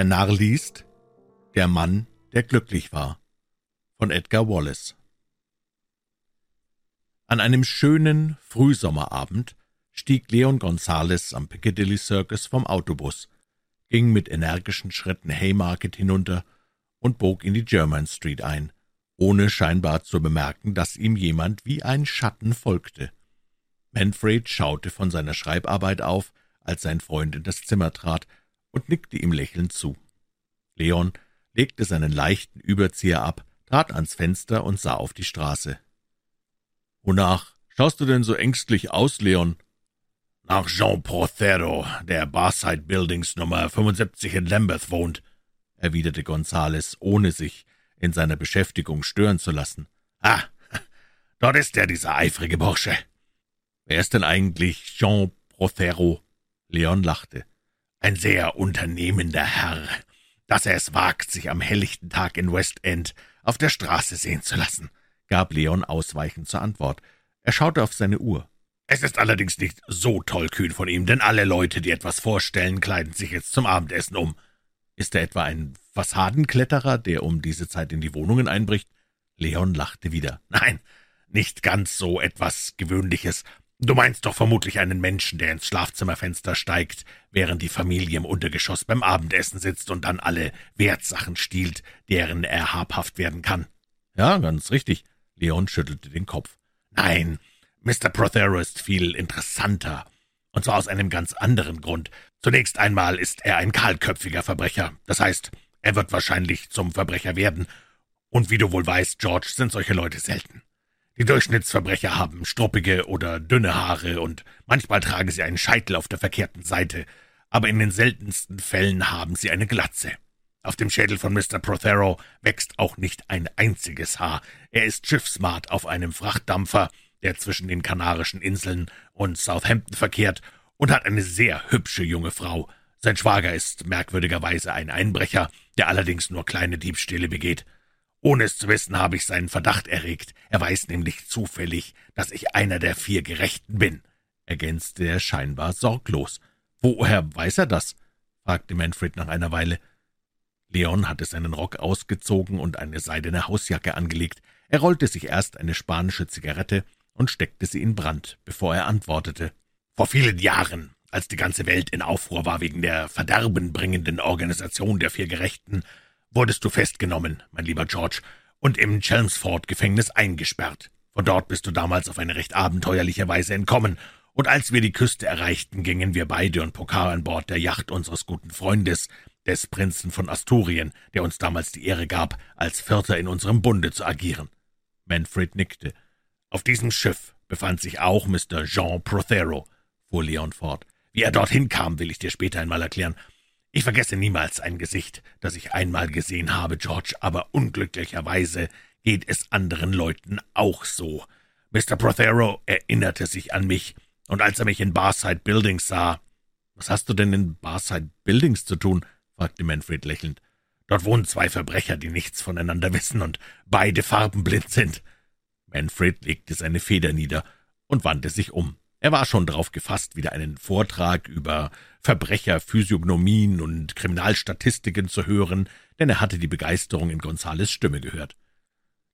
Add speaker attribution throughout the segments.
Speaker 1: Der Narr liest Der Mann, der glücklich war von Edgar Wallace An einem schönen Frühsommerabend stieg Leon Gonzales am Piccadilly Circus vom Autobus, ging mit energischen Schritten Haymarket hinunter und bog in die German Street ein, ohne scheinbar zu bemerken, dass ihm jemand wie ein Schatten folgte. Manfred schaute von seiner Schreibarbeit auf, als sein Freund in das Zimmer trat, und nickte ihm lächelnd zu. Leon legte seinen leichten Überzieher ab, trat ans Fenster und sah auf die Straße. »Wonach schaust du denn so ängstlich aus, Leon?«
Speaker 2: »Nach Jean Prothero, der Barside Buildings Nummer 75 in Lambeth wohnt«, erwiderte Gonzales, ohne sich in seiner Beschäftigung stören zu lassen. »Ah, dort ist er, dieser eifrige Bursche.«
Speaker 1: »Wer ist denn eigentlich Jean Prothero?« Leon lachte.
Speaker 2: »Ein sehr unternehmender Herr, dass er es wagt, sich am helllichten Tag in West End auf der Straße sehen zu lassen«, gab Leon ausweichend zur Antwort. Er schaute auf seine Uhr. »Es ist allerdings nicht so tollkühn von ihm, denn alle Leute, die etwas vorstellen, kleiden sich jetzt zum Abendessen um.«
Speaker 1: »Ist er etwa ein Fassadenkletterer, der um diese Zeit in die Wohnungen einbricht?«
Speaker 2: Leon lachte wieder. »Nein, nicht ganz so etwas Gewöhnliches. Du meinst doch vermutlich einen Menschen, der ins Schlafzimmerfenster steigt, während die Familie im Untergeschoss beim Abendessen sitzt und dann alle Wertsachen stiehlt, deren er habhaft werden kann.
Speaker 1: Ja, ganz richtig. Leon schüttelte den Kopf.
Speaker 2: Nein, Mr. Prothero ist viel interessanter. Und zwar aus einem ganz anderen Grund. Zunächst einmal ist er ein kahlköpfiger Verbrecher. Das heißt, er wird wahrscheinlich zum Verbrecher werden. Und wie du wohl weißt, George, sind solche Leute selten. Die Durchschnittsverbrecher haben struppige oder dünne Haare und manchmal tragen sie einen Scheitel auf der verkehrten Seite, aber in den seltensten Fällen haben sie eine Glatze. Auf dem Schädel von Mr. Prothero wächst auch nicht ein einziges Haar. Er ist Schiffsmart auf einem Frachtdampfer, der zwischen den Kanarischen Inseln und Southampton verkehrt, und hat eine sehr hübsche junge Frau. Sein Schwager ist merkwürdigerweise ein Einbrecher, der allerdings nur kleine Diebstähle begeht. Ohne es zu wissen, habe ich seinen Verdacht erregt. Er weiß nämlich zufällig, dass ich einer der vier Gerechten bin, ergänzte er scheinbar sorglos.
Speaker 1: Woher weiß er das? fragte Manfred nach einer Weile. Leon hatte seinen Rock ausgezogen und eine seidene Hausjacke angelegt. Er rollte sich erst eine spanische Zigarette und steckte sie in Brand, bevor er antwortete.
Speaker 2: Vor vielen Jahren, als die ganze Welt in Aufruhr war wegen der verderbenbringenden Organisation der vier Gerechten, wurdest du festgenommen, mein lieber George, und im Chelmsford-Gefängnis eingesperrt. Von dort bist du damals auf eine recht abenteuerliche Weise entkommen, und als wir die Küste erreichten, gingen wir beide und Pokar an Bord der Yacht unseres guten Freundes, des Prinzen von Asturien, der uns damals die Ehre gab, als Vierter in unserem Bunde zu agieren. Manfred nickte. Auf diesem Schiff befand sich auch Mr. Jean Prothero, fuhr Leon fort. Wie er dorthin kam, will ich dir später einmal erklären. Ich vergesse niemals ein Gesicht, das ich einmal gesehen habe, George, aber unglücklicherweise geht es anderen Leuten auch so. Mr. Prothero erinnerte sich an mich, und als er mich in Barside Buildings sah.
Speaker 1: Was hast du denn in Barside Buildings zu tun? fragte Manfred lächelnd.
Speaker 2: Dort wohnen zwei Verbrecher, die nichts voneinander wissen und beide farbenblind sind.
Speaker 1: Manfred legte seine Feder nieder und wandte sich um. Er war schon darauf gefasst, wieder einen Vortrag über Verbrecherphysiognomien und Kriminalstatistiken zu hören, denn er hatte die Begeisterung in Gonzales Stimme gehört.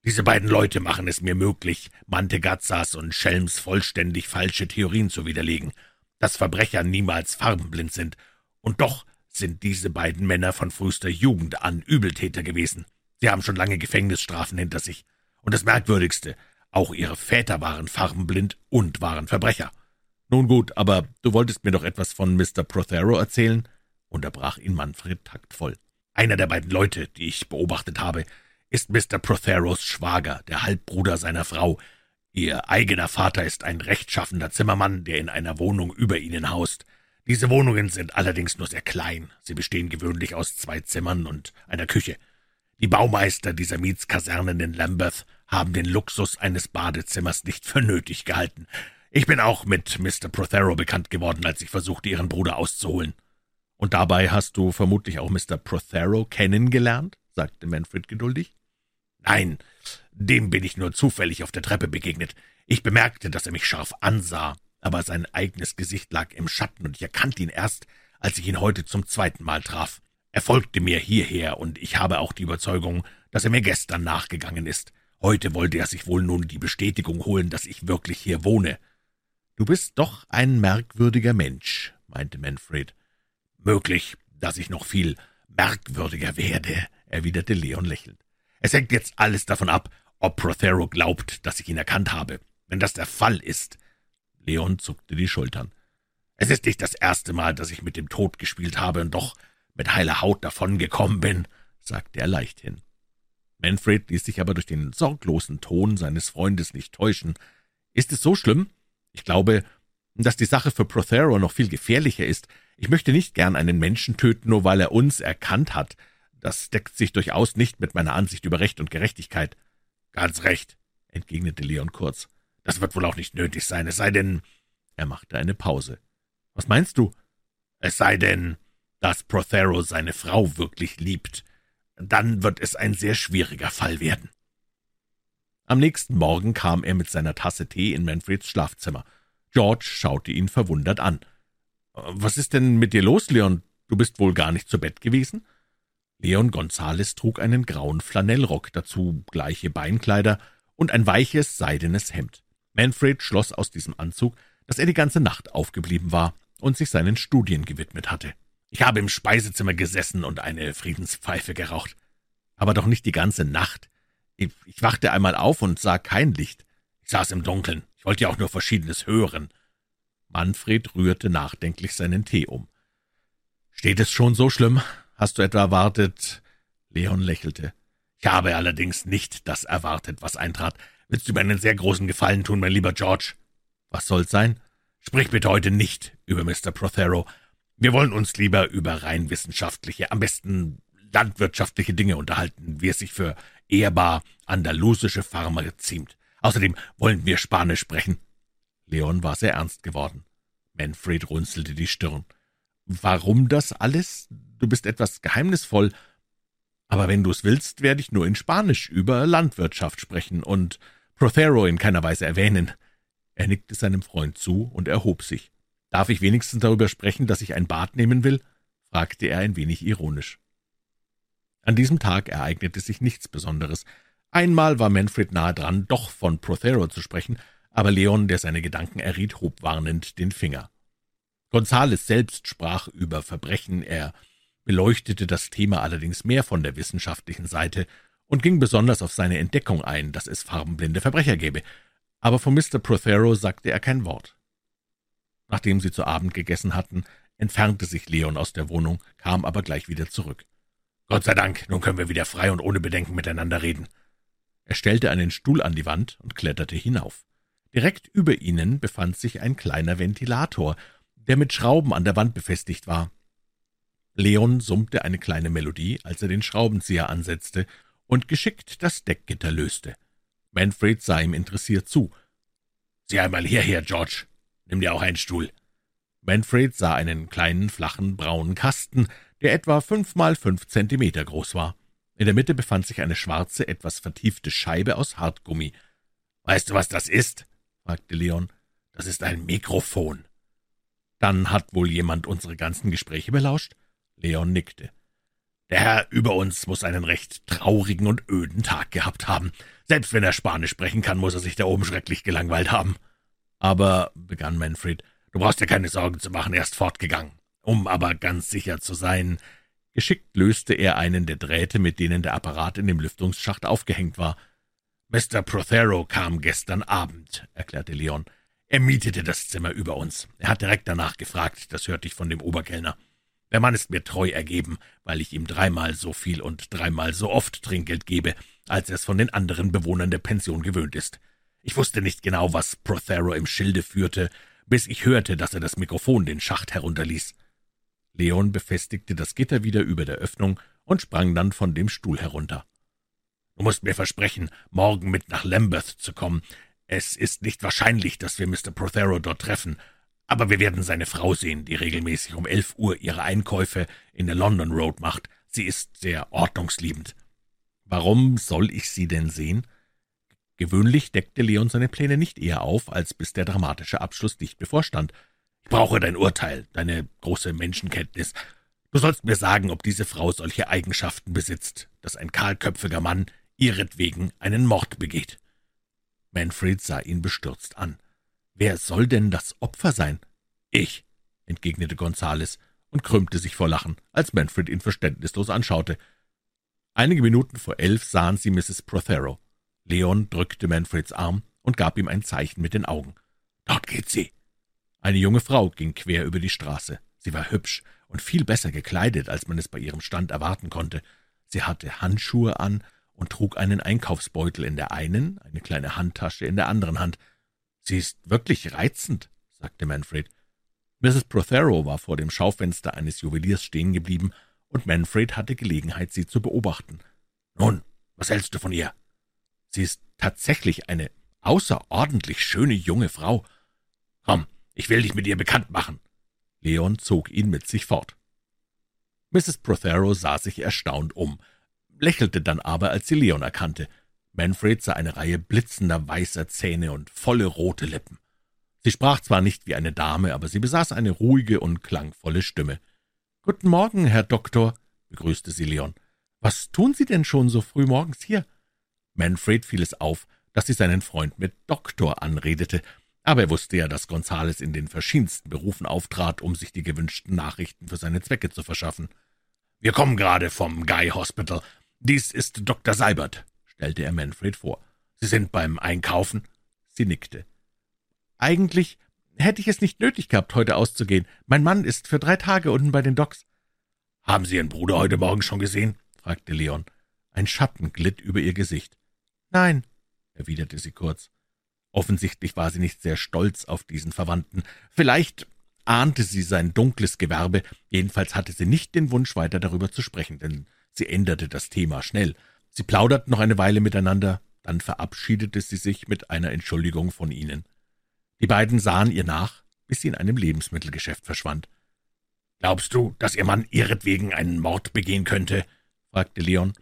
Speaker 2: Diese beiden Leute machen es mir möglich, Mantegazzas und Schelms vollständig falsche Theorien zu widerlegen, dass Verbrecher niemals farbenblind sind, und doch sind diese beiden Männer von frühester Jugend an Übeltäter gewesen. Sie haben schon lange Gefängnisstrafen hinter sich. Und das Merkwürdigste, auch ihre Väter waren farbenblind und waren Verbrecher.
Speaker 1: Nun gut, aber du wolltest mir doch etwas von Mr. Prothero erzählen, unterbrach ihn Manfred taktvoll.
Speaker 2: Einer der beiden Leute, die ich beobachtet habe, ist Mr. Protheros Schwager, der Halbbruder seiner Frau. Ihr eigener Vater ist ein rechtschaffender Zimmermann, der in einer Wohnung über ihnen haust. Diese Wohnungen sind allerdings nur sehr klein. Sie bestehen gewöhnlich aus zwei Zimmern und einer Küche. Die Baumeister dieser Mietskasernen in Lambeth haben den Luxus eines Badezimmers nicht für nötig gehalten. Ich bin auch mit Mr. Prothero bekannt geworden, als ich versuchte, Ihren Bruder auszuholen.
Speaker 1: Und dabei hast du vermutlich auch Mr. Prothero kennengelernt? sagte Manfred geduldig.
Speaker 2: Nein, dem bin ich nur zufällig auf der Treppe begegnet. Ich bemerkte, dass er mich scharf ansah, aber sein eigenes Gesicht lag im Schatten, und ich erkannte ihn erst, als ich ihn heute zum zweiten Mal traf. Er folgte mir hierher, und ich habe auch die Überzeugung, dass er mir gestern nachgegangen ist. Heute wollte er sich wohl nun die Bestätigung holen, dass ich wirklich hier wohne.«
Speaker 1: »Du bist doch ein merkwürdiger Mensch«, meinte Manfred.
Speaker 2: »Möglich, dass ich noch viel merkwürdiger werde«, erwiderte Leon lächelnd. »Es hängt jetzt alles davon ab, ob Prothero glaubt, dass ich ihn erkannt habe. Wenn das der Fall ist...«
Speaker 1: Leon zuckte die Schultern.
Speaker 2: »Es ist nicht das erste Mal, dass ich mit dem Tod gespielt habe und doch mit heiler Haut davongekommen bin«, sagte er leichthin.
Speaker 1: Manfred ließ sich aber durch den sorglosen Ton seines Freundes nicht täuschen. »Ist es so schlimm? Ich glaube, dass die Sache für Prothero noch viel gefährlicher ist. Ich möchte nicht gern einen Menschen töten, nur weil er uns erkannt hat. Das deckt sich durchaus nicht mit meiner Ansicht über Recht und Gerechtigkeit.«
Speaker 2: »Ganz recht«, entgegnete Leon kurz. »Das wird wohl auch nicht nötig sein, es sei denn...«
Speaker 1: Er machte eine Pause. »Was meinst du?«
Speaker 2: »Es sei denn, dass Prothero seine Frau wirklich liebt dann wird es ein sehr schwieriger Fall werden.
Speaker 1: Am nächsten Morgen kam er mit seiner Tasse Tee in Manfreds Schlafzimmer. George schaute ihn verwundert an. »Was ist denn mit dir los, Leon? Du bist wohl gar nicht zu Bett gewesen?« Leon Gonzales trug einen grauen Flanellrock, dazu gleiche Beinkleider und ein weiches, seidenes Hemd. Manfred schloss aus diesem Anzug, dass er die ganze Nacht aufgeblieben war und sich seinen Studien gewidmet hatte.
Speaker 2: Ich habe im Speisezimmer gesessen und eine Friedenspfeife geraucht.
Speaker 1: Aber doch nicht die ganze Nacht. Ich, ich wachte einmal auf und sah kein Licht.
Speaker 2: Ich saß im Dunkeln. Ich wollte ja auch nur Verschiedenes hören.
Speaker 1: Manfred rührte nachdenklich seinen Tee um. »Steht es schon so schlimm? Hast du etwa erwartet?«
Speaker 2: Leon lächelte. »Ich habe allerdings nicht das erwartet, was eintrat. Willst du mir einen sehr großen Gefallen tun, mein lieber George?«
Speaker 1: »Was soll's sein?«
Speaker 2: »Sprich bitte heute nicht über Mr. Prothero. Wir wollen uns lieber über rein wissenschaftliche, am besten landwirtschaftliche Dinge unterhalten, wie es sich für ehrbar andalusische Farmer ziemt. Außerdem wollen wir Spanisch sprechen.«
Speaker 1: Leon war sehr ernst geworden. Manfred runzelte die Stirn. »Warum das alles? Du bist etwas geheimnisvoll. Aber wenn du's willst, werde ich nur in Spanisch über Landwirtschaft sprechen und Prothero in keiner Weise erwähnen.« Er nickte seinem Freund zu und erhob sich. »Darf ich wenigstens darüber sprechen, dass ich ein Bad nehmen will?« fragte er ein wenig ironisch. An diesem Tag ereignete sich nichts Besonderes. Einmal war Manfred nahe dran, doch von Prothero zu sprechen, aber Leon, der seine Gedanken erriet, hob warnend den Finger. Gonzales selbst sprach über Verbrechen, er beleuchtete das Thema allerdings mehr von der wissenschaftlichen Seite und ging besonders auf seine Entdeckung ein, dass es farbenblinde Verbrecher gäbe, aber von Mr. Prothero sagte er kein Wort. Nachdem sie zu Abend gegessen hatten, entfernte sich Leon aus der Wohnung, kam aber gleich wieder zurück.
Speaker 2: »Gott sei Dank, nun können wir wieder frei und ohne Bedenken miteinander reden.«
Speaker 1: Er stellte einen Stuhl an die Wand und kletterte hinauf. Direkt über ihnen befand sich ein kleiner Ventilator, der mit Schrauben an der Wand befestigt war. Leon summte eine kleine Melodie, als er den Schraubenzieher ansetzte und geschickt das Deckgitter löste. Manfred sah ihm interessiert zu.
Speaker 2: »Sieh einmal hierher, George«, Nimm dir auch einen Stuhl.«
Speaker 1: Manfred sah einen kleinen, flachen, braunen Kasten, der etwa fünf mal fünf Zentimeter groß war. In der Mitte befand sich eine schwarze, etwas vertiefte Scheibe aus Hartgummi.
Speaker 2: »Weißt du, was das ist?« fragte Leon. »Das ist ein Mikrofon.«
Speaker 1: »Dann hat wohl jemand unsere ganzen Gespräche belauscht?«
Speaker 2: Leon nickte. »Der Herr über uns muss einen recht traurigen und öden Tag gehabt haben. Selbst wenn er Spanisch sprechen kann, muss er sich da oben schrecklich gelangweilt haben.«
Speaker 1: »Aber«, begann Manfred,
Speaker 2: »du brauchst dir keine Sorgen zu machen, er ist fortgegangen. Um aber ganz sicher zu sein...«
Speaker 1: Geschickt löste er einen der Drähte, mit denen der Apparat in dem Lüftungsschacht aufgehängt war.
Speaker 2: »Mr. Prothero kam gestern Abend«, erklärte Leon. »Er mietete das Zimmer über uns. Er hat direkt danach gefragt, das hörte ich von dem Oberkellner. Der Mann ist mir treu ergeben, weil ich ihm dreimal so viel und dreimal so oft Trinkgeld gebe, als er es von den anderen Bewohnern der Pension gewöhnt ist. Ich wusste nicht genau, was Prothero im Schilde führte, bis ich hörte, dass er das Mikrofon den Schacht herunterließ.
Speaker 1: Leon befestigte das Gitter wieder über der Öffnung und sprang dann von dem Stuhl herunter.
Speaker 2: »Du musst mir versprechen, morgen mit nach Lambeth zu kommen. Es ist nicht wahrscheinlich, dass wir Mr. Prothero dort treffen, aber wir werden seine Frau sehen, die regelmäßig um elf Uhr ihre Einkäufe in der London Road macht. Sie ist sehr ordnungsliebend.«
Speaker 1: »Warum soll ich sie denn sehen?« Gewöhnlich deckte Leon seine Pläne nicht eher auf, als bis der dramatische Abschluss dicht bevorstand.
Speaker 2: »Ich brauche dein Urteil, deine große Menschenkenntnis. Du sollst mir sagen, ob diese Frau solche Eigenschaften besitzt, dass ein kahlköpfiger Mann ihretwegen einen Mord begeht.«
Speaker 1: Manfred sah ihn bestürzt an. »Wer soll denn das Opfer sein?«
Speaker 2: »Ich«, entgegnete Gonzales
Speaker 1: und krümmte sich vor Lachen, als Manfred ihn verständnislos anschaute. Einige Minuten vor elf sahen sie Mrs. Prothero. Leon drückte Manfreds Arm und gab ihm ein Zeichen mit den Augen.
Speaker 2: »Dort geht sie!«
Speaker 1: Eine junge Frau ging quer über die Straße. Sie war hübsch und viel besser gekleidet, als man es bei ihrem Stand erwarten konnte. Sie hatte Handschuhe an und trug einen Einkaufsbeutel in der einen, eine kleine Handtasche in der anderen Hand. »Sie ist wirklich reizend«, sagte Manfred. Mrs. Prothero war vor dem Schaufenster eines Juweliers stehen geblieben, und Manfred hatte Gelegenheit, sie zu beobachten.
Speaker 2: »Nun, was hältst du von ihr?«
Speaker 1: »Sie ist tatsächlich eine außerordentlich schöne junge Frau.
Speaker 2: Komm, ich will dich mit ihr bekannt machen.«
Speaker 1: Leon zog ihn mit sich fort. Mrs. Prothero sah sich erstaunt um, lächelte dann aber, als sie Leon erkannte. Manfred sah eine Reihe blitzender weißer Zähne und volle rote Lippen. Sie sprach zwar nicht wie eine Dame, aber sie besaß eine ruhige und klangvolle Stimme. »Guten Morgen, Herr Doktor«, begrüßte sie Leon. »Was tun Sie denn schon so früh morgens hier?« Manfred fiel es auf, dass sie seinen Freund mit Doktor anredete, aber er wusste ja, dass Gonzales in den verschiedensten Berufen auftrat, um sich die gewünschten Nachrichten für seine Zwecke zu verschaffen.
Speaker 2: »Wir kommen gerade vom Guy Hospital. Dies ist Dr. Seibert«, stellte er Manfred vor. »Sie sind beim Einkaufen?«
Speaker 1: Sie nickte. »Eigentlich hätte ich es nicht nötig gehabt, heute auszugehen. Mein Mann ist für drei Tage unten bei den Docks.«
Speaker 2: »Haben Sie Ihren Bruder heute Morgen schon gesehen?« fragte Leon.
Speaker 1: Ein Schatten glitt über ihr Gesicht. »Nein«, erwiderte sie kurz. Offensichtlich war sie nicht sehr stolz auf diesen Verwandten. Vielleicht ahnte sie sein dunkles Gewerbe, jedenfalls hatte sie nicht den Wunsch, weiter darüber zu sprechen, denn sie änderte das Thema schnell. Sie plauderten noch eine Weile miteinander, dann verabschiedete sie sich mit einer Entschuldigung von ihnen. Die beiden sahen ihr nach, bis sie in einem Lebensmittelgeschäft verschwand.
Speaker 2: »Glaubst du, dass Ihr Mann ihretwegen einen Mord begehen könnte?« fragte Leon.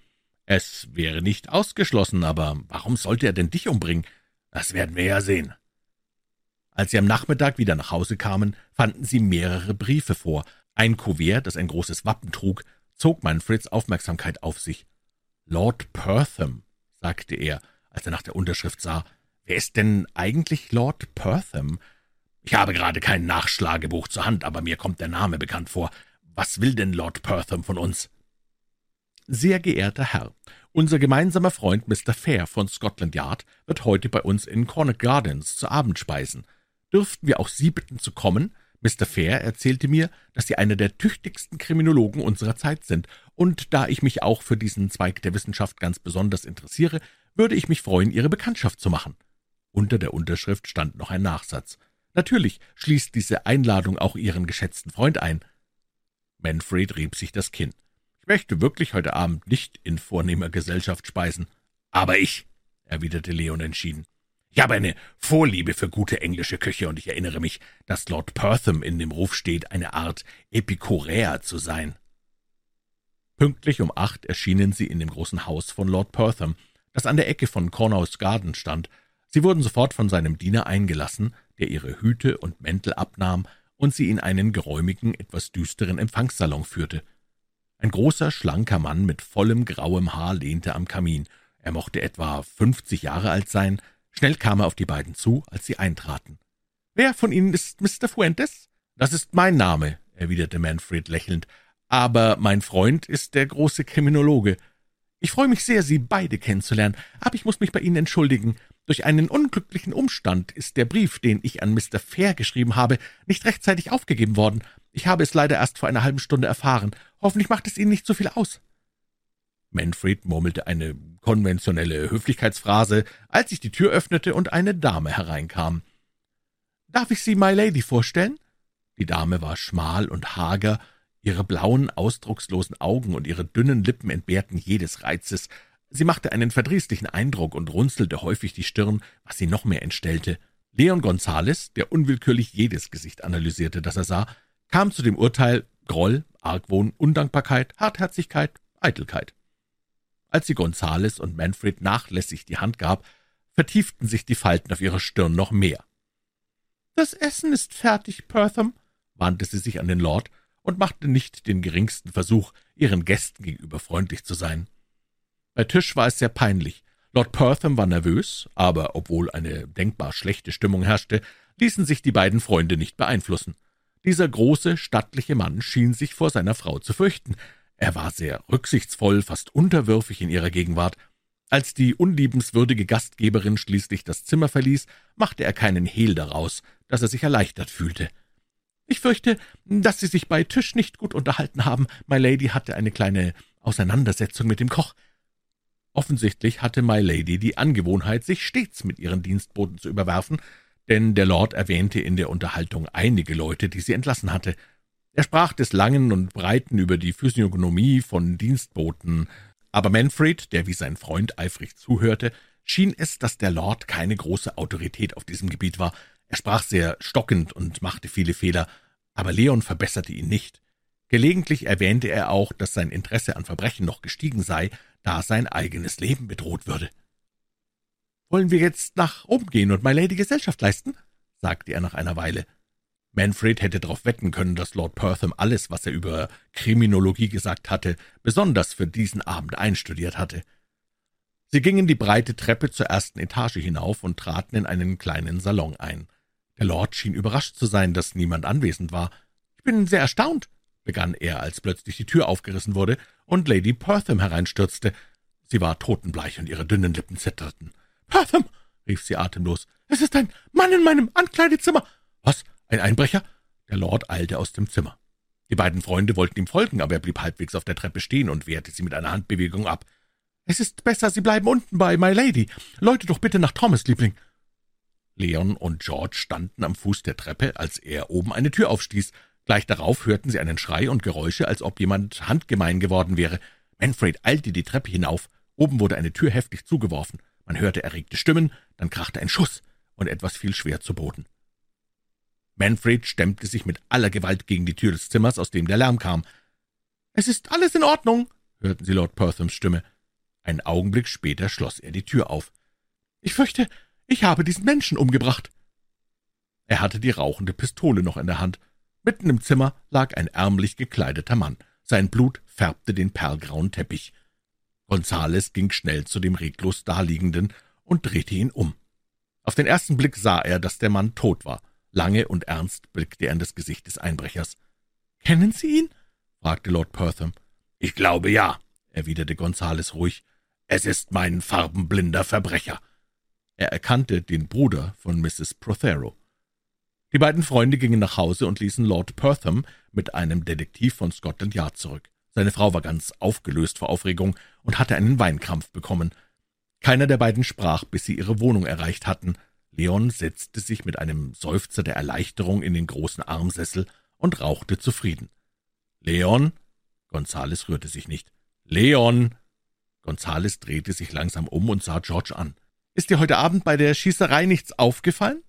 Speaker 1: »Es wäre nicht ausgeschlossen, aber warum sollte er denn dich umbringen?«
Speaker 2: »Das werden wir ja sehen.«
Speaker 1: Als sie am Nachmittag wieder nach Hause kamen, fanden sie mehrere Briefe vor. Ein Kuvert, das ein großes Wappen trug, zog Manfreds Aufmerksamkeit auf sich. »Lord Pertham«, sagte er, als er nach der Unterschrift sah, Wer ist denn eigentlich Lord Pertham?
Speaker 2: Ich habe gerade kein Nachschlagebuch zur Hand, aber mir kommt der Name bekannt vor. Was will denn Lord Pertham von uns?
Speaker 1: Sehr geehrter Herr, unser gemeinsamer Freund Mr. Fair von Scotland Yard wird heute bei uns in Cornet Gardens zu Abend speisen. Dürften wir auch Sie bitten zu kommen? Mr. Fair erzählte mir, dass Sie einer der tüchtigsten Kriminologen unserer Zeit sind, und da ich mich auch für diesen Zweig der Wissenschaft ganz besonders interessiere, würde ich mich freuen, Ihre Bekanntschaft zu machen. Unter der Unterschrift stand noch ein Nachsatz. Natürlich schließt diese Einladung auch Ihren geschätzten Freund ein. Manfred rieb sich das Kinn. Ich möchte wirklich heute Abend nicht in vornehmer Gesellschaft speisen.
Speaker 2: Aber ich, erwiderte Leon entschieden. Ich habe eine Vorliebe für gute englische Küche, und ich erinnere mich, dass Lord Pertham in dem Ruf steht, eine Art Epikuräer zu sein.
Speaker 1: Pünktlich um acht erschienen sie in dem großen Haus von Lord Pertham, das an der Ecke von Cornhouse Garden stand, Sie wurden sofort von seinem Diener eingelassen, der ihre Hüte und Mäntel abnahm und sie in einen geräumigen, etwas düsteren Empfangssalon führte. Ein großer, schlanker Mann mit vollem grauem Haar lehnte am Kamin. Er mochte etwa fünfzig Jahre alt sein. Schnell kam er auf die beiden zu, als sie eintraten. »Wer von Ihnen ist Mr. Fuentes?« »Das ist mein Name«, erwiderte Manfred lächelnd. »Aber mein Freund ist der große Kriminologe. Ich freue mich sehr, Sie beide kennenzulernen, aber ich muss mich bei Ihnen entschuldigen. Durch einen unglücklichen Umstand ist der Brief, den ich an Mr. Fair geschrieben habe, nicht rechtzeitig aufgegeben worden. Ich habe es leider erst vor einer halben Stunde erfahren. Hoffentlich macht es Ihnen nicht so viel aus.« Manfred murmelte eine konventionelle Höflichkeitsphrase, als sich die Tür öffnete und eine Dame hereinkam. »Darf ich Sie, My Lady, vorstellen?« Die Dame war schmal und hager, ihre blauen, ausdruckslosen Augen und ihre dünnen Lippen entbehrten jedes Reizes, Sie machte einen verdrießlichen Eindruck und runzelte häufig die Stirn, was sie noch mehr entstellte. Leon Gonzales, der unwillkürlich jedes Gesicht analysierte, das er sah, kam zu dem Urteil Groll, Argwohn, Undankbarkeit, Hartherzigkeit, Eitelkeit. Als sie Gonzales und Manfred nachlässig die Hand gab, vertieften sich die Falten auf ihrer Stirn noch mehr. »Das Essen ist fertig, Pertham«, wandte sie sich an den Lord, und machte nicht den geringsten Versuch, ihren Gästen gegenüber freundlich zu sein. Bei Tisch war es sehr peinlich. Lord Pertham war nervös, aber obwohl eine denkbar schlechte Stimmung herrschte, ließen sich die beiden Freunde nicht beeinflussen. Dieser große, stattliche Mann schien sich vor seiner Frau zu fürchten. Er war sehr rücksichtsvoll, fast unterwürfig in ihrer Gegenwart. Als die unliebenswürdige Gastgeberin schließlich das Zimmer verließ, machte er keinen Hehl daraus, dass er sich erleichtert fühlte. »Ich fürchte, dass Sie sich bei Tisch nicht gut unterhalten haben. My Lady hatte eine kleine Auseinandersetzung mit dem Koch. Offensichtlich hatte My Lady die Angewohnheit, sich stets mit ihren Dienstboten zu überwerfen, denn der Lord erwähnte in der Unterhaltung einige Leute, die sie entlassen hatte. Er sprach des Langen und Breiten über die Physiognomie von Dienstboten, aber Manfred, der wie sein Freund eifrig zuhörte, schien es, dass der Lord keine große Autorität auf diesem Gebiet war. Er sprach sehr stockend und machte viele Fehler, aber Leon verbesserte ihn nicht. Gelegentlich erwähnte er auch, dass sein Interesse an Verbrechen noch gestiegen sei, da sein eigenes Leben bedroht würde. »Wollen wir jetzt nach oben gehen und My Lady Gesellschaft leisten?« sagte er nach einer Weile. Manfred hätte darauf wetten können, dass Lord Pertham alles, was er über Kriminologie gesagt hatte, besonders für diesen Abend einstudiert hatte. Sie gingen die breite Treppe zur ersten Etage hinauf und traten in einen kleinen Salon ein. Der Lord schien überrascht zu sein, dass niemand anwesend war. »Ich bin sehr erstaunt«, begann er, als plötzlich die Tür aufgerissen wurde und Lady Pertham hereinstürzte. Sie war totenbleich und ihre dünnen Lippen zitterten. »Pertham«, rief sie atemlos, »es ist ein Mann in meinem Ankleidezimmer.« »Was, ein Einbrecher?« Der Lord eilte aus dem Zimmer. Die beiden Freunde wollten ihm folgen, aber er blieb halbwegs auf der Treppe stehen und wehrte sie mit einer Handbewegung ab. »Es ist besser, Sie bleiben unten bei My Lady. Läute doch bitte nach Thomas, Liebling.« Leon und George standen am Fuß der Treppe, als er oben eine Tür aufstieß. Gleich darauf hörten sie einen Schrei und Geräusche, als ob jemand handgemein geworden wäre. Manfred eilte die Treppe hinauf. Oben wurde eine Tür heftig zugeworfen. Man hörte erregte Stimmen, dann krachte ein Schuss, und etwas fiel schwer zu Boden. Manfred stemmte sich mit aller Gewalt gegen die Tür des Zimmers, aus dem der Lärm kam. »Es ist alles in Ordnung«, hörten sie Lord Perthams Stimme. Einen Augenblick später schloss er die Tür auf. »Ich fürchte, ich habe diesen Menschen umgebracht.« Er hatte die rauchende Pistole noch in der Hand. Mitten im Zimmer lag ein ärmlich gekleideter Mann. Sein Blut färbte den perlgrauen Teppich. Gonzales ging schnell zu dem reglos Daliegenden und drehte ihn um. Auf den ersten Blick sah er, dass der Mann tot war. Lange und ernst blickte er in das Gesicht des Einbrechers. »Kennen Sie ihn?« fragte Lord Pertham.
Speaker 2: »Ich glaube, ja«, erwiderte Gonzales ruhig. »Es ist mein farbenblinder Verbrecher.«
Speaker 1: Er erkannte den Bruder von Mrs. Prothero. Die beiden Freunde gingen nach Hause und ließen Lord Pertham mit einem Detektiv von Scotland Yard zurück. Seine Frau war ganz aufgelöst vor Aufregung und hatte einen Weinkrampf bekommen. Keiner der beiden sprach, bis sie ihre Wohnung erreicht hatten. Leon setzte sich mit einem Seufzer der Erleichterung in den großen Armsessel und rauchte zufrieden. »Leon?« Gonzales rührte sich nicht. »Leon!« Gonzales drehte sich langsam um und sah George an. »Ist dir heute Abend bei der Schießerei nichts aufgefallen?«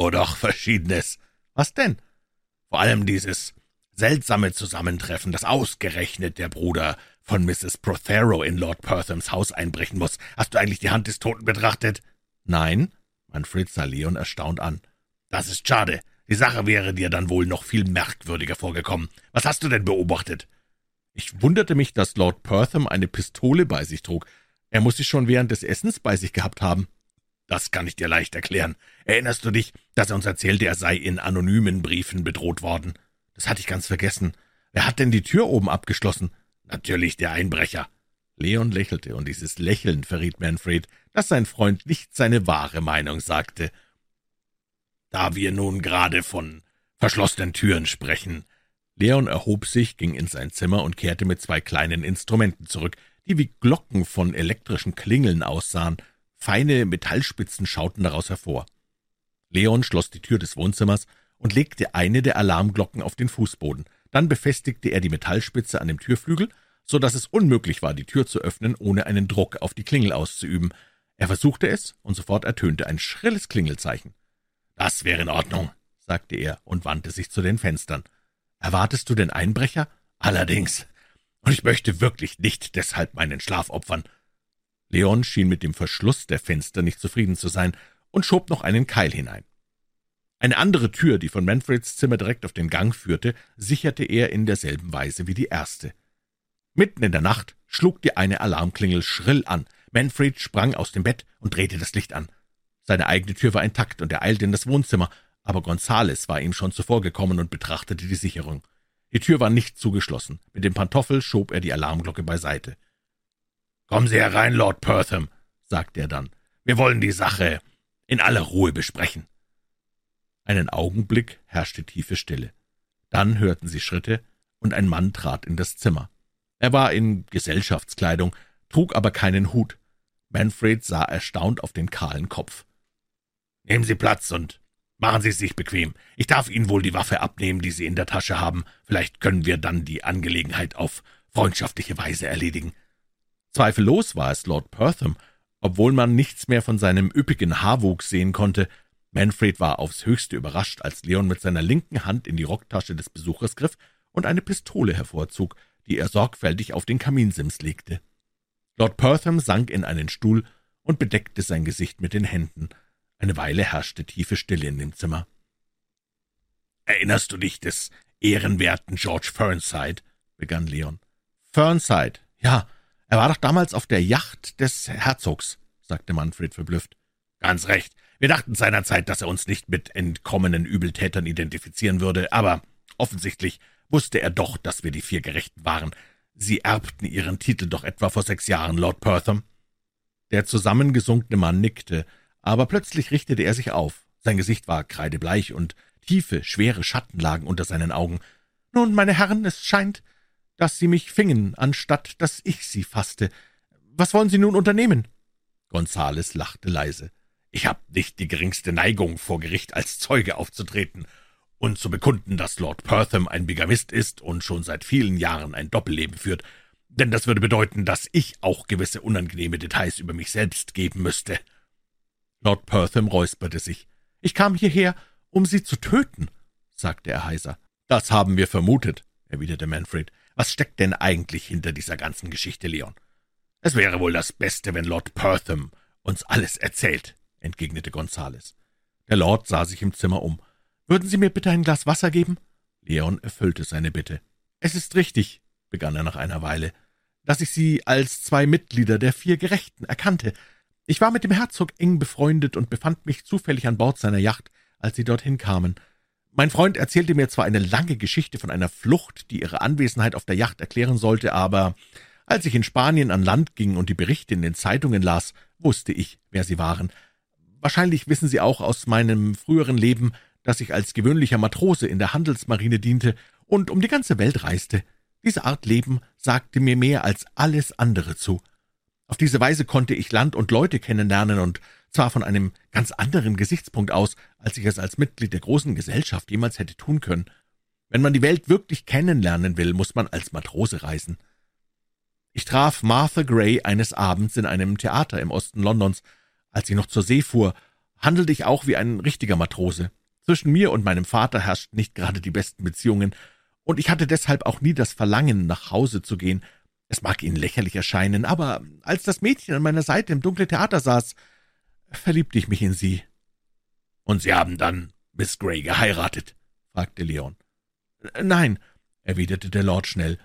Speaker 2: »Oh doch, Verschiedenes.«
Speaker 1: »Was denn?«
Speaker 2: »Vor allem dieses seltsame Zusammentreffen, das ausgerechnet der Bruder von Mrs. Prothero in Lord Perthams Haus einbrechen muss. Hast du eigentlich die Hand des Toten betrachtet?«
Speaker 1: »Nein.« Manfred sah Leon erstaunt an.
Speaker 2: »Das ist schade. Die Sache wäre dir dann wohl noch viel merkwürdiger vorgekommen. Was hast du denn beobachtet?«
Speaker 1: Ich wunderte mich, dass Lord Pertham eine Pistole bei sich trug. Er muss sie schon während des Essens bei sich gehabt haben.
Speaker 2: Das kann ich dir leicht erklären. Erinnerst du dich, dass er uns erzählte, er sei in anonymen Briefen bedroht worden?
Speaker 1: Das hatte ich ganz vergessen. Wer hat denn die Tür oben abgeschlossen?
Speaker 2: Natürlich der Einbrecher.
Speaker 1: Leon lächelte, und dieses Lächeln verriet Manfred, dass sein Freund nicht seine wahre Meinung sagte.
Speaker 2: Da wir nun gerade von verschlossenen Türen sprechen.
Speaker 1: Leon erhob sich, ging in sein Zimmer und kehrte mit zwei kleinen Instrumenten zurück, die wie Glocken von elektrischen Klingeln aussahen. Feine Metallspitzen schauten daraus hervor. Leon schloss die Tür des Wohnzimmers und legte eine der Alarmglocken auf den Fußboden. Dann befestigte er die Metallspitze an dem Türflügel, so dass es unmöglich war, die Tür zu öffnen, ohne einen Druck auf die Klingel auszuüben. Er versuchte es, und sofort ertönte ein schrilles Klingelzeichen.
Speaker 2: »Das wäre in Ordnung«, sagte er und wandte sich zu den Fenstern.
Speaker 1: »Erwartest du den Einbrecher?«
Speaker 2: »Allerdings. Und ich möchte wirklich nicht deshalb meinen Schlaf opfern.«
Speaker 1: Leon schien mit dem Verschluss der Fenster nicht zufrieden zu sein und schob noch einen Keil hinein. Eine andere Tür, die von Manfreds Zimmer direkt auf den Gang führte, sicherte er in derselben Weise wie die erste. Mitten in der Nacht schlug die eine Alarmklingel schrill an. Manfred sprang aus dem Bett und drehte das Licht an. Seine eigene Tür war intakt, und er eilte in das Wohnzimmer, aber Gonzales war ihm schon zuvor gekommen und betrachtete die Sicherung. Die Tür war nicht zugeschlossen. Mit dem Pantoffel schob er die Alarmglocke beiseite.
Speaker 2: »Kommen Sie herein, Lord Pertham«, sagte er dann. »Wir wollen die Sache in aller Ruhe besprechen.«
Speaker 1: Einen Augenblick herrschte tiefe Stille. Dann hörten sie Schritte, und ein Mann trat in das Zimmer. Er war in Gesellschaftskleidung, trug aber keinen Hut. Manfred sah erstaunt auf den kahlen Kopf.
Speaker 2: »Nehmen Sie Platz und machen Sie sich bequem. Ich darf Ihnen wohl die Waffe abnehmen, die Sie in der Tasche haben. Vielleicht können wir dann die Angelegenheit auf freundschaftliche Weise erledigen.«
Speaker 1: Zweifellos war es Lord Pertham, obwohl man nichts mehr von seinem üppigen Haarwuchs sehen konnte. Manfred war aufs höchste überrascht, als Leon mit seiner linken Hand in die Rocktasche des Besuchers griff und eine Pistole hervorzog, die er sorgfältig auf den Kaminsims legte. Lord Pertham sank in einen Stuhl und bedeckte sein Gesicht mit den Händen. Eine Weile herrschte tiefe Stille in dem Zimmer.
Speaker 2: »Erinnerst du dich des ehrenwerten George Fernside?« begann Leon.
Speaker 1: »Fernside, ja, er war doch damals auf der Yacht des Herzogs«, sagte Manfred verblüfft.
Speaker 2: »Ganz recht. Wir dachten seinerzeit, dass er uns nicht mit entkommenen Übeltätern identifizieren würde, aber offensichtlich wusste er doch, dass wir die vier Gerechten waren. Sie erbten Ihren Titel doch etwa vor sechs Jahren, Lord Pertham.«
Speaker 1: Der zusammengesunkene Mann nickte, aber plötzlich richtete er sich auf. Sein Gesicht war kreidebleich und tiefe, schwere Schatten lagen unter seinen Augen. »Nun, meine Herren, es scheint, dass Sie mich fingen, anstatt dass ich Sie fasste. Was wollen Sie nun unternehmen?«
Speaker 2: Gonzales lachte leise. »Ich habe nicht die geringste Neigung, vor Gericht als Zeuge aufzutreten und zu bekunden, dass Lord Pertham ein Bigamist ist und schon seit vielen Jahren ein Doppelleben führt, denn das würde bedeuten, dass ich auch gewisse unangenehme Details über mich selbst geben müsste.«
Speaker 1: Lord Pertham räusperte sich. »Ich kam hierher, um Sie zu töten«, sagte er heiser. »Das haben wir vermutet«, erwiderte Manfred. Was steckt denn eigentlich hinter dieser ganzen Geschichte, Leon?
Speaker 2: Es wäre wohl das Beste, wenn Lord Pertham uns alles erzählt, entgegnete Gonzales.
Speaker 1: Der Lord sah sich im Zimmer um. Würden Sie mir bitte ein Glas Wasser geben? Leon erfüllte seine Bitte. Es ist richtig, begann er nach einer Weile, dass ich Sie als zwei Mitglieder der vier Gerechten erkannte. Ich war mit dem Herzog eng befreundet und befand mich zufällig an Bord seiner Yacht, als Sie dorthin kamen. Mein Freund erzählte mir zwar eine lange Geschichte von einer Flucht, die ihre Anwesenheit auf der Yacht erklären sollte, aber als ich in Spanien an Land ging und die Berichte in den Zeitungen las, wusste ich, wer Sie waren. Wahrscheinlich wissen Sie auch aus meinem früheren Leben, dass ich als gewöhnlicher Matrose in der Handelsmarine diente und um die ganze Welt reiste. Diese Art Leben sagte mir mehr als alles andere zu. Auf diese Weise konnte ich Land und Leute kennenlernen und zwar von einem ganz anderen Gesichtspunkt aus, als ich es als Mitglied der großen Gesellschaft jemals hätte tun können. Wenn man die Welt wirklich kennenlernen will, muss man als Matrose reisen. Ich traf Martha Gray eines Abends in einem Theater im Osten Londons. Als ich noch zur See fuhr, handelte ich auch wie ein richtiger Matrose. Zwischen mir und meinem Vater herrschten nicht gerade die besten Beziehungen, und ich hatte deshalb auch nie das Verlangen, nach Hause zu gehen. Es mag Ihnen lächerlich erscheinen, aber als das Mädchen an meiner Seite im dunklen Theater saß, verliebte ich mich in sie.
Speaker 2: Und Sie haben dann Miss Grey geheiratet? fragte Leon.
Speaker 1: Nein, erwiderte der Lord schnell.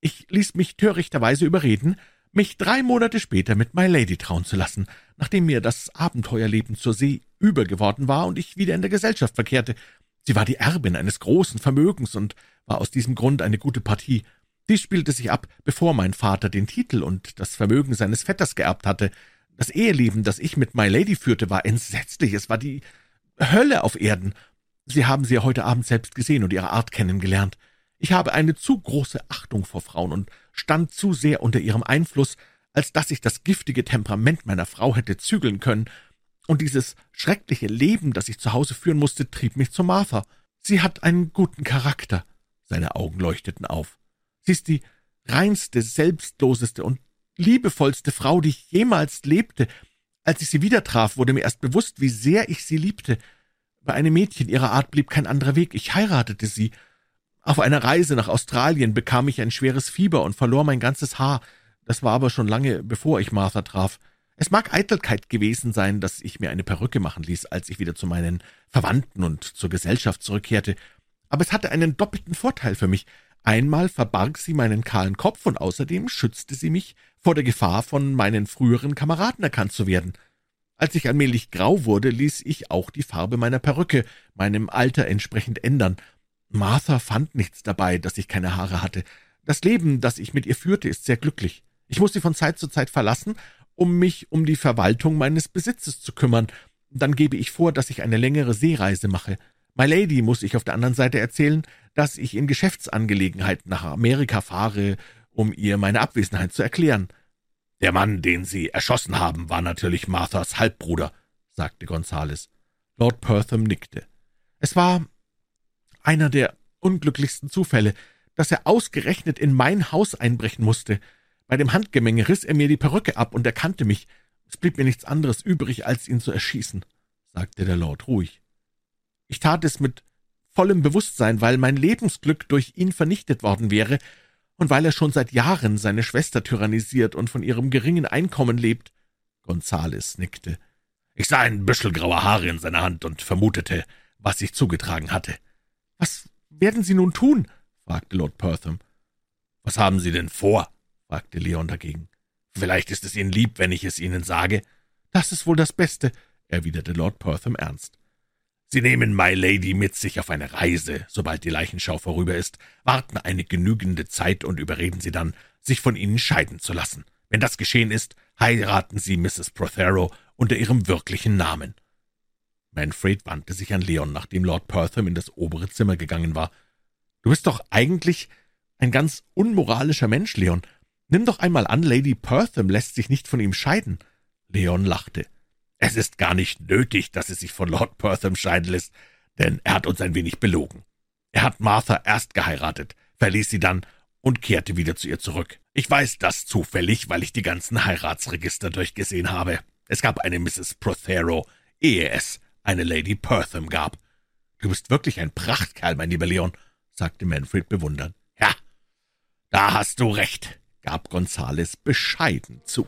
Speaker 1: Ich ließ mich törichterweise überreden, mich drei Monate später mit My Lady trauen zu lassen, nachdem mir das Abenteuerleben zur See übergeworden war und ich wieder in der Gesellschaft verkehrte. Sie war die Erbin eines großen Vermögens und war aus diesem Grund eine gute Partie. Dies spielte sich ab, bevor mein Vater den Titel und das Vermögen seines Vetters geerbt hatte. Das Eheleben, das ich mit My Lady führte, war entsetzlich. Es war die Hölle auf Erden. Sie haben sie ja heute Abend selbst gesehen und ihre Art kennengelernt. Ich habe eine zu große Achtung vor Frauen und stand zu sehr unter ihrem Einfluss, als dass ich das giftige Temperament meiner Frau hätte zügeln können. Und dieses schreckliche Leben, das ich zu Hause führen musste, trieb mich zu Martha. Sie hat einen guten Charakter. Seine Augen leuchteten auf. Sie ist die reinste, selbstloseste und liebevollste Frau, die ich jemals lebte. Als ich sie wieder traf, wurde mir erst bewusst, wie sehr ich sie liebte. Bei einem Mädchen ihrer Art blieb kein anderer Weg. Ich heiratete sie. Auf einer Reise nach Australien bekam ich ein schweres Fieber und verlor mein ganzes Haar. Das war aber schon lange, bevor ich Martha traf. Es mag Eitelkeit gewesen sein, dass ich mir eine Perücke machen ließ, als ich wieder zu meinen Verwandten und zur Gesellschaft zurückkehrte, aber es hatte einen doppelten Vorteil für mich. Einmal verbarg sie meinen kahlen Kopf, und außerdem schützte sie mich vor der Gefahr, von meinen früheren Kameraden erkannt zu werden. Als ich allmählich grau wurde, ließ ich auch die Farbe meiner Perücke meinem Alter entsprechend ändern. Martha fand nichts dabei, dass ich keine Haare hatte. Das Leben, das ich mit ihr führte, ist sehr glücklich. Ich muss sie von Zeit zu Zeit verlassen, um mich um die Verwaltung meines Besitzes zu kümmern. Dann gebe ich vor, dass ich eine längere Seereise mache. My Lady muss ich auf der anderen Seite erzählen, dass ich in Geschäftsangelegenheiten nach Amerika fahre, um ihr meine Abwesenheit zu erklären.
Speaker 2: Der Mann, den Sie erschossen haben, war natürlich Marthas Halbbruder, sagte Gonzales.
Speaker 1: Lord Pertham nickte. Es war einer der unglücklichsten Zufälle, dass er ausgerechnet in mein Haus einbrechen musste. Bei dem Handgemenge riss er mir die Perücke ab und erkannte mich. Es blieb mir nichts anderes übrig, als ihn zu erschießen, sagte der Lord ruhig. Ich tat es mit vollem Bewusstsein, weil mein Lebensglück durch ihn vernichtet worden wäre und weil er schon seit Jahren seine Schwester tyrannisiert und von ihrem geringen Einkommen lebt.
Speaker 2: Gonzales nickte. Ich sah ein Büschel grauer Haare in seiner Hand und vermutete, was sich zugetragen hatte.
Speaker 1: Was werden Sie nun tun? fragte Lord Pertham.
Speaker 2: Was haben Sie denn vor? fragte Leon dagegen. Vielleicht ist es Ihnen lieb, wenn ich es Ihnen sage.
Speaker 1: Das ist wohl das Beste, erwiderte Lord Pertham ernst.
Speaker 2: Sie nehmen My Lady mit sich auf eine Reise, sobald die Leichenschau vorüber ist, warten eine genügende Zeit und überreden sie dann, sich von Ihnen scheiden zu lassen. Wenn das geschehen ist, heiraten Sie Mrs. Prothero unter ihrem wirklichen Namen.
Speaker 1: Manfred wandte sich an Leon, nachdem Lord Pertham in das obere Zimmer gegangen war. »Du bist doch eigentlich ein ganz unmoralischer Mensch, Leon. Nimm doch einmal an, Lady Pertham lässt sich nicht von ihm scheiden.«
Speaker 2: Leon lachte. »Es ist gar nicht nötig, dass sie sich von Lord Pertham scheiden lässt, denn er hat uns ein wenig belogen. Er hat Martha erst geheiratet, verließ sie dann und kehrte wieder zu ihr zurück. Ich weiß das zufällig, weil ich die ganzen Heiratsregister durchgesehen habe. Es gab eine Mrs. Prothero, ehe es eine Lady Pertham gab.
Speaker 1: Du bist wirklich ein Prachtkerl, mein lieber Leon, sagte Manfred bewundernd.
Speaker 2: Ja, da hast du recht, gab Gonzales bescheiden zu.